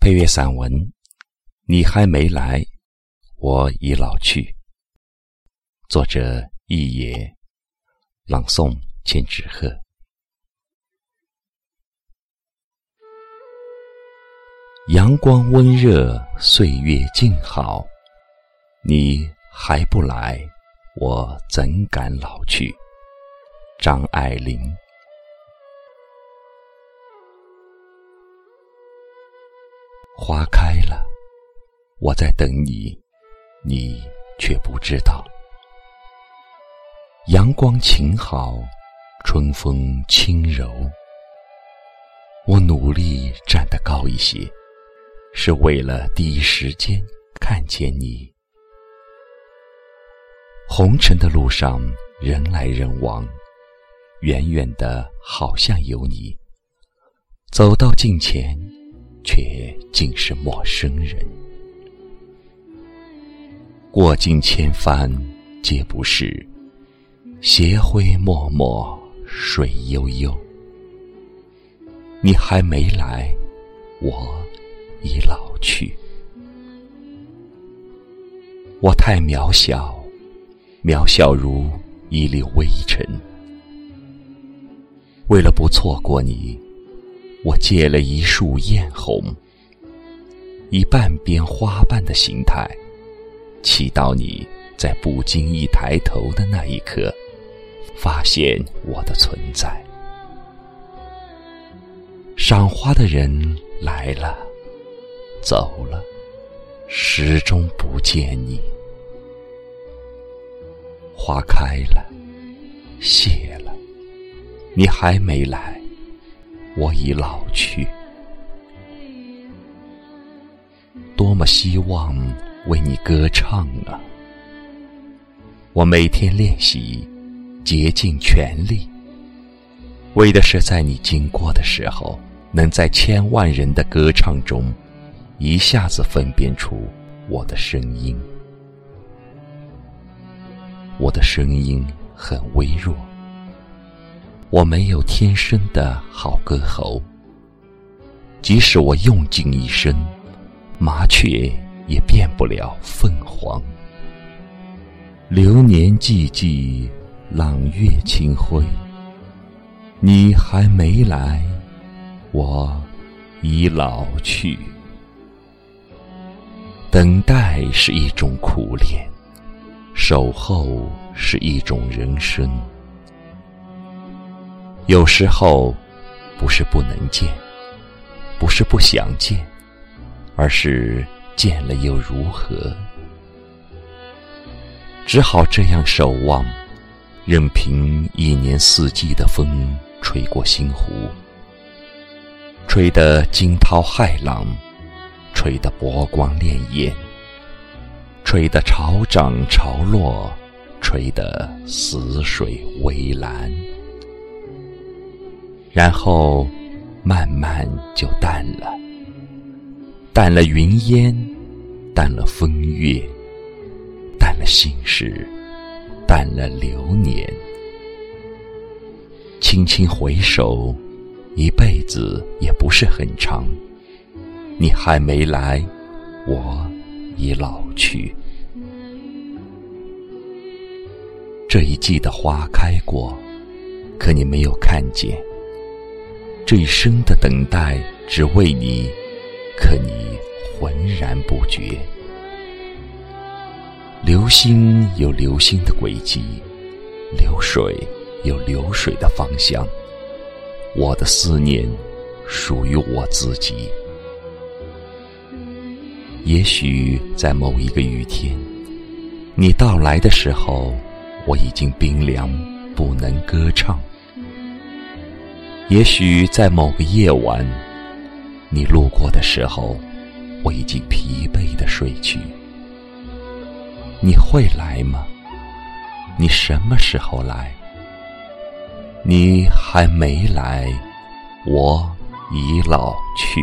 配乐散文，你还没来，我已老去。作者：易野，朗诵：千纸鹤。阳光温热，岁月静好，你还不来，我怎敢老去？张爱玲。花开了，我在等你，你却不知道。阳光晴好，春风轻柔。我努力站得高一些，是为了第一时间看见你。红尘的路上，人来人往，远远的好像有你，走到近前。却竟是陌生人。过尽千帆皆不是，斜晖脉脉水悠悠。你还没来，我已老去。我太渺小，渺小如一粒微尘。为了不错过你。我借了一束艳红，以半边花瓣的形态，祈祷你在不经意抬头的那一刻，发现我的存在。赏花的人来了，走了，始终不见你。花开了，谢了，你还没来。我已老去，多么希望为你歌唱啊！我每天练习，竭尽全力，为的是在你经过的时候，能在千万人的歌唱中，一下子分辨出我的声音。我的声音很微弱。我没有天生的好歌喉，即使我用尽一生，麻雀也变不了凤凰。流年寂寂，朗月清辉，你还没来，我已老去。等待是一种苦恋，守候是一种人生。有时候，不是不能见，不是不想见，而是见了又如何？只好这样守望，任凭一年四季的风吹过星湖，吹得惊涛骇浪，吹得波光潋滟，吹得潮涨潮落，吹得死水微澜。然后，慢慢就淡了，淡了云烟，淡了风月，淡了心事，淡了流年。轻轻回首，一辈子也不是很长。你还没来，我已老去。这一季的花开过，可你没有看见。这一生的等待，只为你，可你浑然不觉。流星有流星的轨迹，流水有流水的方向。我的思念属于我自己。也许在某一个雨天，你到来的时候，我已经冰凉，不能歌唱。也许在某个夜晚，你路过的时候，我已经疲惫的睡去。你会来吗？你什么时候来？你还没来，我已老去。